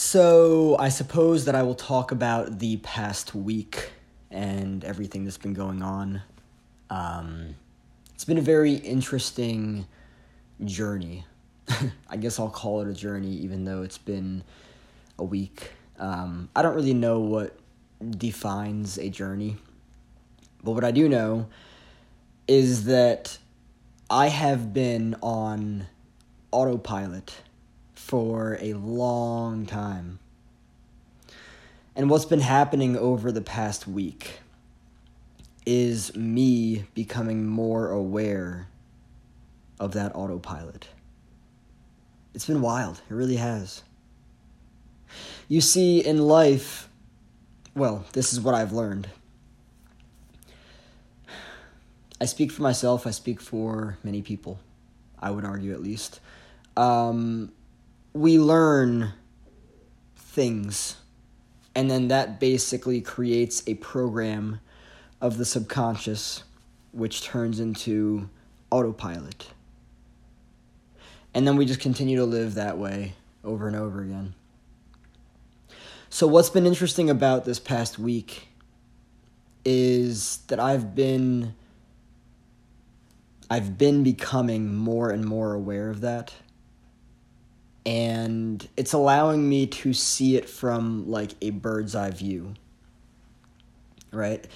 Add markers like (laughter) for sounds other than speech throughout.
So, I suppose that I will talk about the past week and everything that's been going on. Um, it's been a very interesting journey. (laughs) I guess I'll call it a journey, even though it's been a week. Um, I don't really know what defines a journey, but what I do know is that I have been on autopilot for a long time. And what's been happening over the past week is me becoming more aware of that autopilot. It's been wild, it really has. You see, in life, well, this is what I've learned. I speak for myself, I speak for many people, I would argue at least. Um, we learn things, and then that basically creates a program of the subconscious, which turns into autopilot. And then we just continue to live that way over and over again. So, what's been interesting about this past week is that I've been I've been becoming more and more aware of that and it's allowing me to see it from like a bird's eye view right?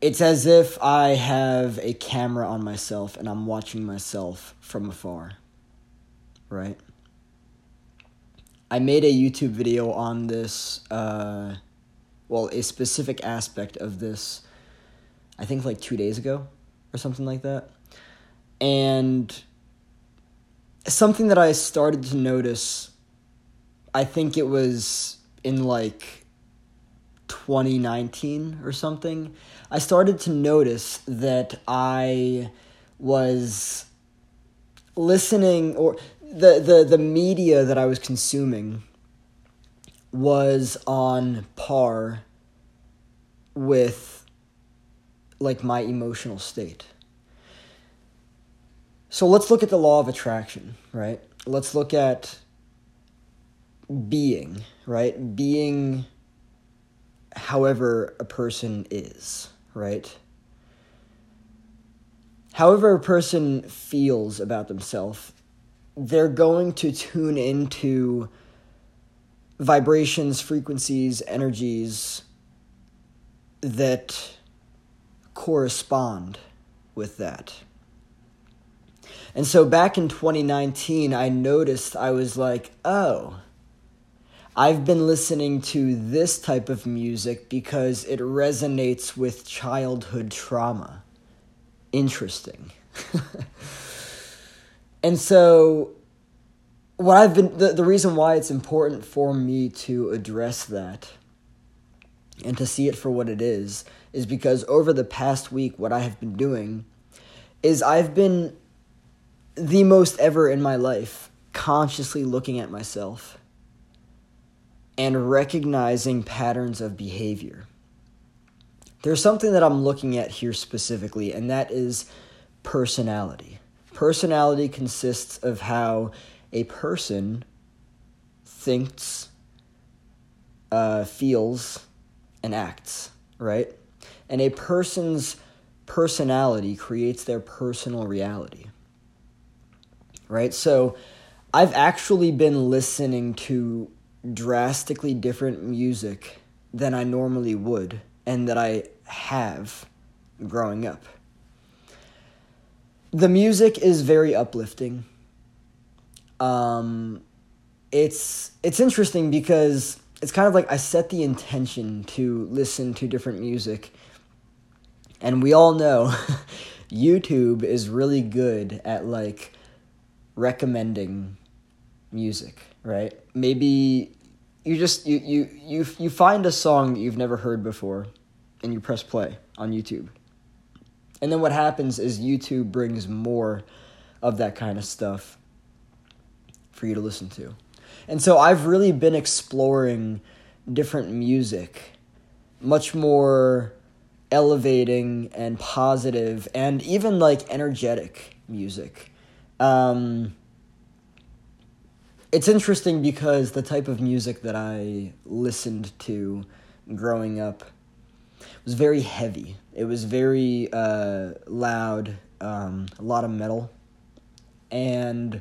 It's as if i have a camera on myself and i'm watching myself from afar right? I made a youtube video on this uh well a specific aspect of this i think like 2 days ago or something like that. And something that I started to notice, I think it was in like 2019 or something, I started to notice that I was listening or the, the, the media that I was consuming was on par with like my emotional state. So let's look at the law of attraction, right? Let's look at being, right? Being however a person is, right? However a person feels about themselves, they're going to tune into vibrations, frequencies, energies that correspond with that. And so back in 2019, I noticed I was like, oh, I've been listening to this type of music because it resonates with childhood trauma. Interesting. (laughs) and so what I've been the, the reason why it's important for me to address that and to see it for what it is is because over the past week what I have been doing is I've been the most ever in my life consciously looking at myself and recognizing patterns of behavior. There's something that I'm looking at here specifically, and that is personality. Personality consists of how a person thinks, uh, feels, and acts, right? And a person's personality creates their personal reality right? So I've actually been listening to drastically different music than I normally would and that I have growing up. The music is very uplifting. Um, it's it's interesting because it's kind of like I set the intention to listen to different music. And we all know (laughs) YouTube is really good at like recommending music, right? Maybe you just you you you you find a song that you've never heard before and you press play on YouTube. And then what happens is YouTube brings more of that kind of stuff for you to listen to. And so I've really been exploring different music, much more elevating and positive and even like energetic music um, it's interesting because the type of music that I listened to growing up was very heavy. It was very uh, loud, um, a lot of metal. And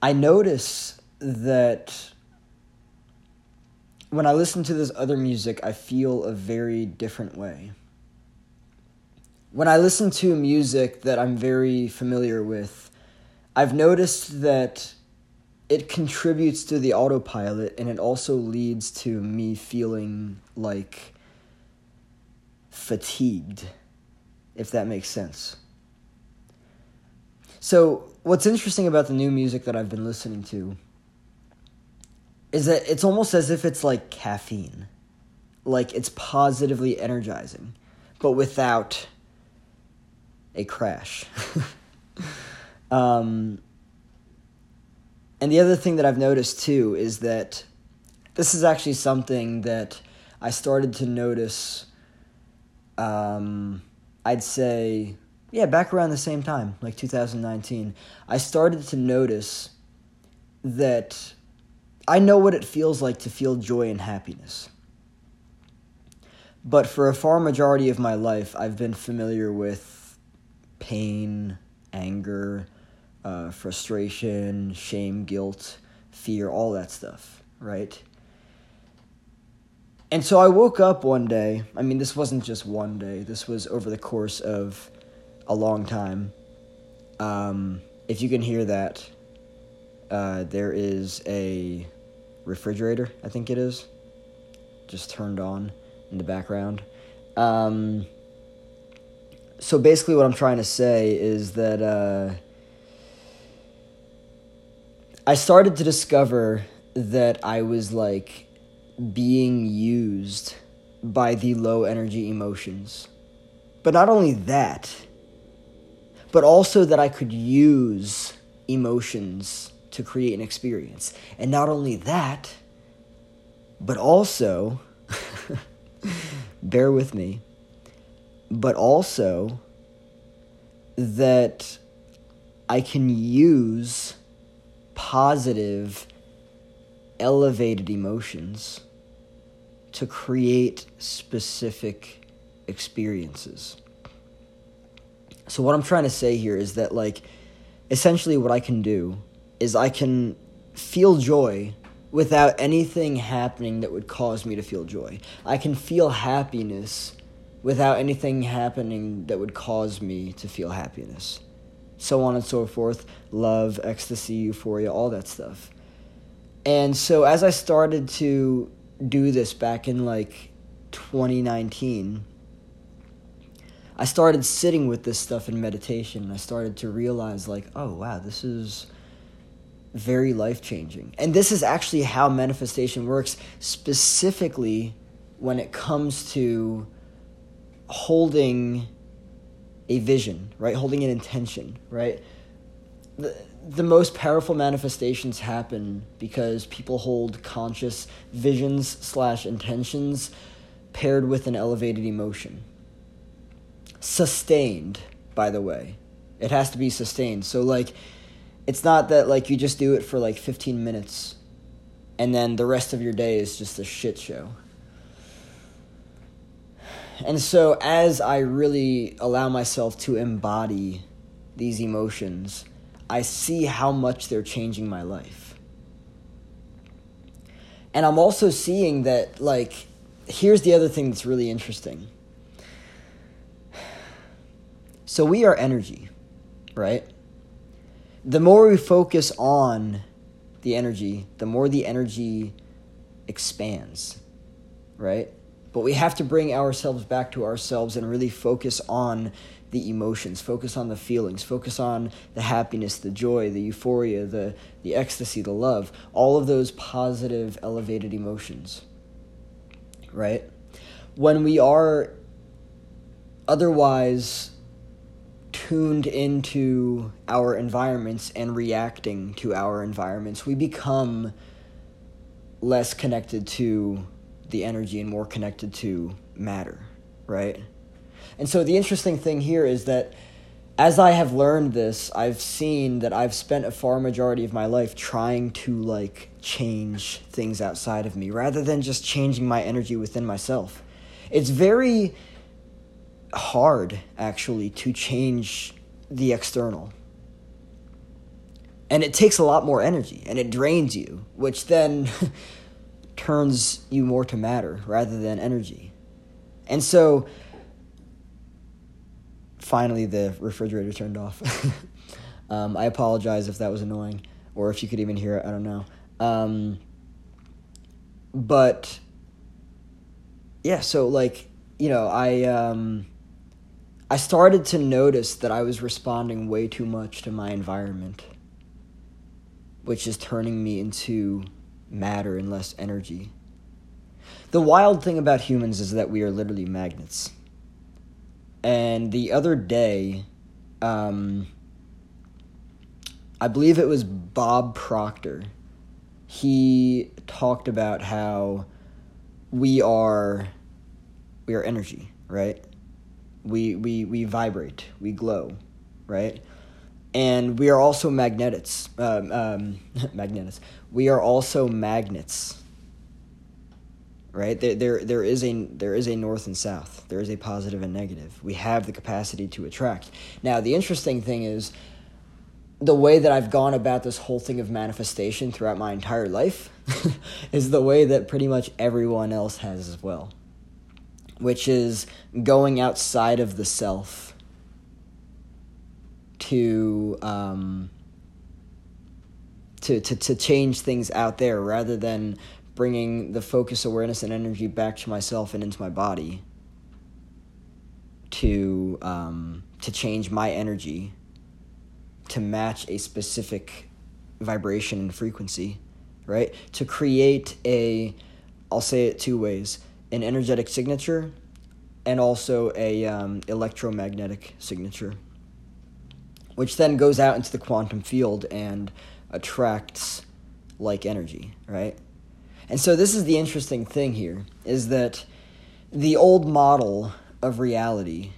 I notice that when I listen to this other music, I feel a very different way. When I listen to music that I'm very familiar with, I've noticed that it contributes to the autopilot and it also leads to me feeling like fatigued, if that makes sense. So, what's interesting about the new music that I've been listening to is that it's almost as if it's like caffeine. Like it's positively energizing, but without a crash. (laughs) um, and the other thing that I've noticed too is that this is actually something that I started to notice, um, I'd say, yeah, back around the same time, like 2019. I started to notice that I know what it feels like to feel joy and happiness. But for a far majority of my life, I've been familiar with pain, anger, uh, frustration, shame, guilt, fear, all that stuff, right? And so I woke up one day. I mean, this wasn't just one day, this was over the course of a long time. Um, if you can hear that, uh, there is a refrigerator, I think it is, just turned on in the background. Um, so basically, what I'm trying to say is that uh, I started to discover that I was like being used by the low energy emotions. But not only that, but also that I could use emotions to create an experience. And not only that, but also, (laughs) bear with me, but also that I can use positive, elevated emotions to create specific experiences. So, what I'm trying to say here is that, like, essentially, what I can do is I can feel joy without anything happening that would cause me to feel joy. I can feel happiness without anything happening that would cause me to feel happiness. So on and so forth. Love, ecstasy, euphoria, all that stuff. And so as I started to do this back in like 2019, I started sitting with this stuff in meditation. And I started to realize, like, oh, wow, this is very life changing. And this is actually how manifestation works, specifically when it comes to holding a vision, right? Holding an intention, right? The, the most powerful manifestations happen because people hold conscious visions slash intentions paired with an elevated emotion. Sustained, by the way. It has to be sustained. So, like, it's not that like you just do it for like 15 minutes and then the rest of your day is just a shit show. And so as I really allow myself to embody these emotions, I see how much they're changing my life. And I'm also seeing that like here's the other thing that's really interesting. So we are energy, right? the more we focus on the energy, the more the energy expands, right? But we have to bring ourselves back to ourselves and really focus on the emotions, focus on the feelings, focus on the happiness, the joy, the euphoria, the, the ecstasy, the love, all of those positive, elevated emotions, right? When we are otherwise tuned into our environments and reacting to our environments, we become less connected to the energy and more connected to matter, right? And so the interesting thing here is that as I have learned this, I've seen that I've spent a far majority of my life trying to like change things outside of me rather than just changing my energy within myself. It's very hard actually to change the external. And it takes a lot more energy and it drains you, which then (laughs) turns you more to matter rather than energy. And so finally the refrigerator turned off. (laughs) um, I apologize if that was annoying or if you could even hear it. I don't know. Um, but yeah, so like you know, I um, I started to notice that I was responding way too much to my environment, which is turning me into matter and less energy. The wild thing about humans is that we are literally magnets. And the other day, um, I believe it was Bob Proctor. He talked about how we are we are energy, right? We we we vibrate, we glow, right? And we are also magnets. Um, um. (laughs) We are also magnets right? There, there, there is a there is a north and south. There is a positive and negative. We have the capacity to attract. Now, the interesting thing is the way that I've gone about this whole thing of manifestation throughout my entire life (laughs) is the way that pretty much everyone else has as well, which is going outside of the self to um, to, to to change things out there rather than bringing the focus, awareness, and energy back to myself and into my body to um, to change my energy to match a specific vibration and frequency, right? To create a, I'll say it two ways: an energetic signature, and also a um, electromagnetic signature, which then goes out into the quantum field and attracts like energy, right? And so this is the interesting thing here is that the old model of reality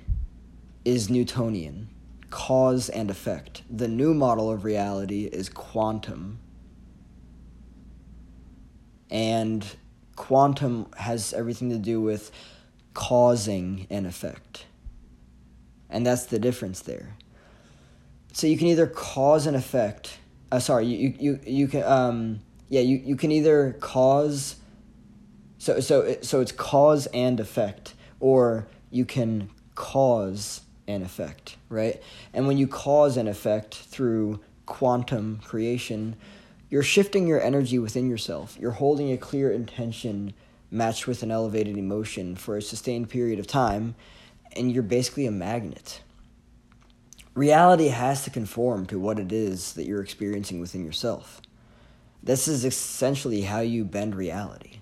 is Newtonian, cause and effect. The new model of reality is quantum. And quantum has everything to do with causing an effect. And that's the difference there. So you can either cause an effect. Uh, sorry, you, you, you, can um, yeah, you, you can either cause so so so it's cause and effect or you can cause an effect, right? And when you cause an effect through quantum creation, you're shifting your energy within yourself. You're holding a clear intention matched with an elevated emotion for a sustained period of time, and you're basically a magnet. Reality has to conform to what it is that you're experiencing within yourself. This is essentially how you bend reality.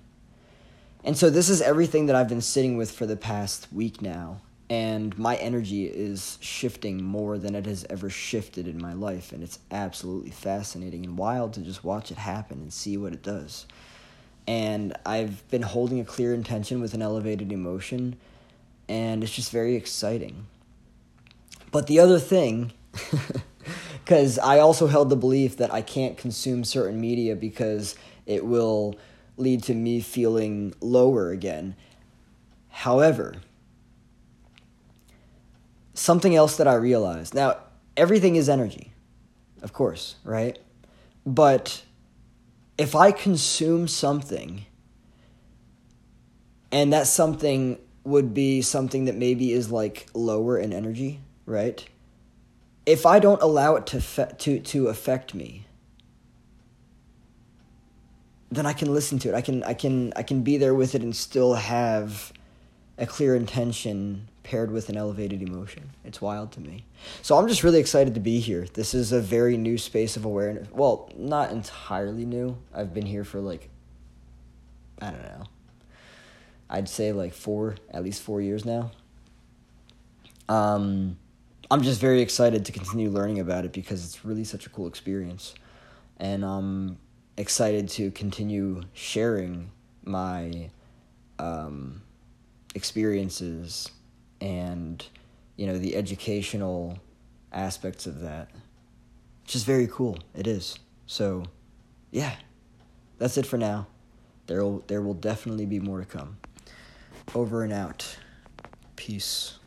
And so, this is everything that I've been sitting with for the past week now. And my energy is shifting more than it has ever shifted in my life. And it's absolutely fascinating and wild to just watch it happen and see what it does. And I've been holding a clear intention with an elevated emotion. And it's just very exciting. But the other thing (laughs) because I also held the belief that I can't consume certain media because it will lead to me feeling lower again. However, something else that I realized now, everything is energy, of course, right? But if I consume something, and that something would be something that maybe is like lower in energy, right? if I don't allow it to fe- to to affect me, then I can listen to it. I can I can I can be there with it and still have a clear intention paired with an elevated emotion. It's wild to me. So I'm just really excited to be here. This is a very new space of awareness. Well, not entirely new. I've been here for like I don't know. I'd say like 4 at least 4 years now. Um I'm just very excited to continue learning about it because it's really such a cool experience. And I'm excited to continue sharing my um, experiences and, you know, the educational aspects of that. Is very cool. It is. So, yeah. That's it for now. There will there will definitely be more to come. Over and out. Peace.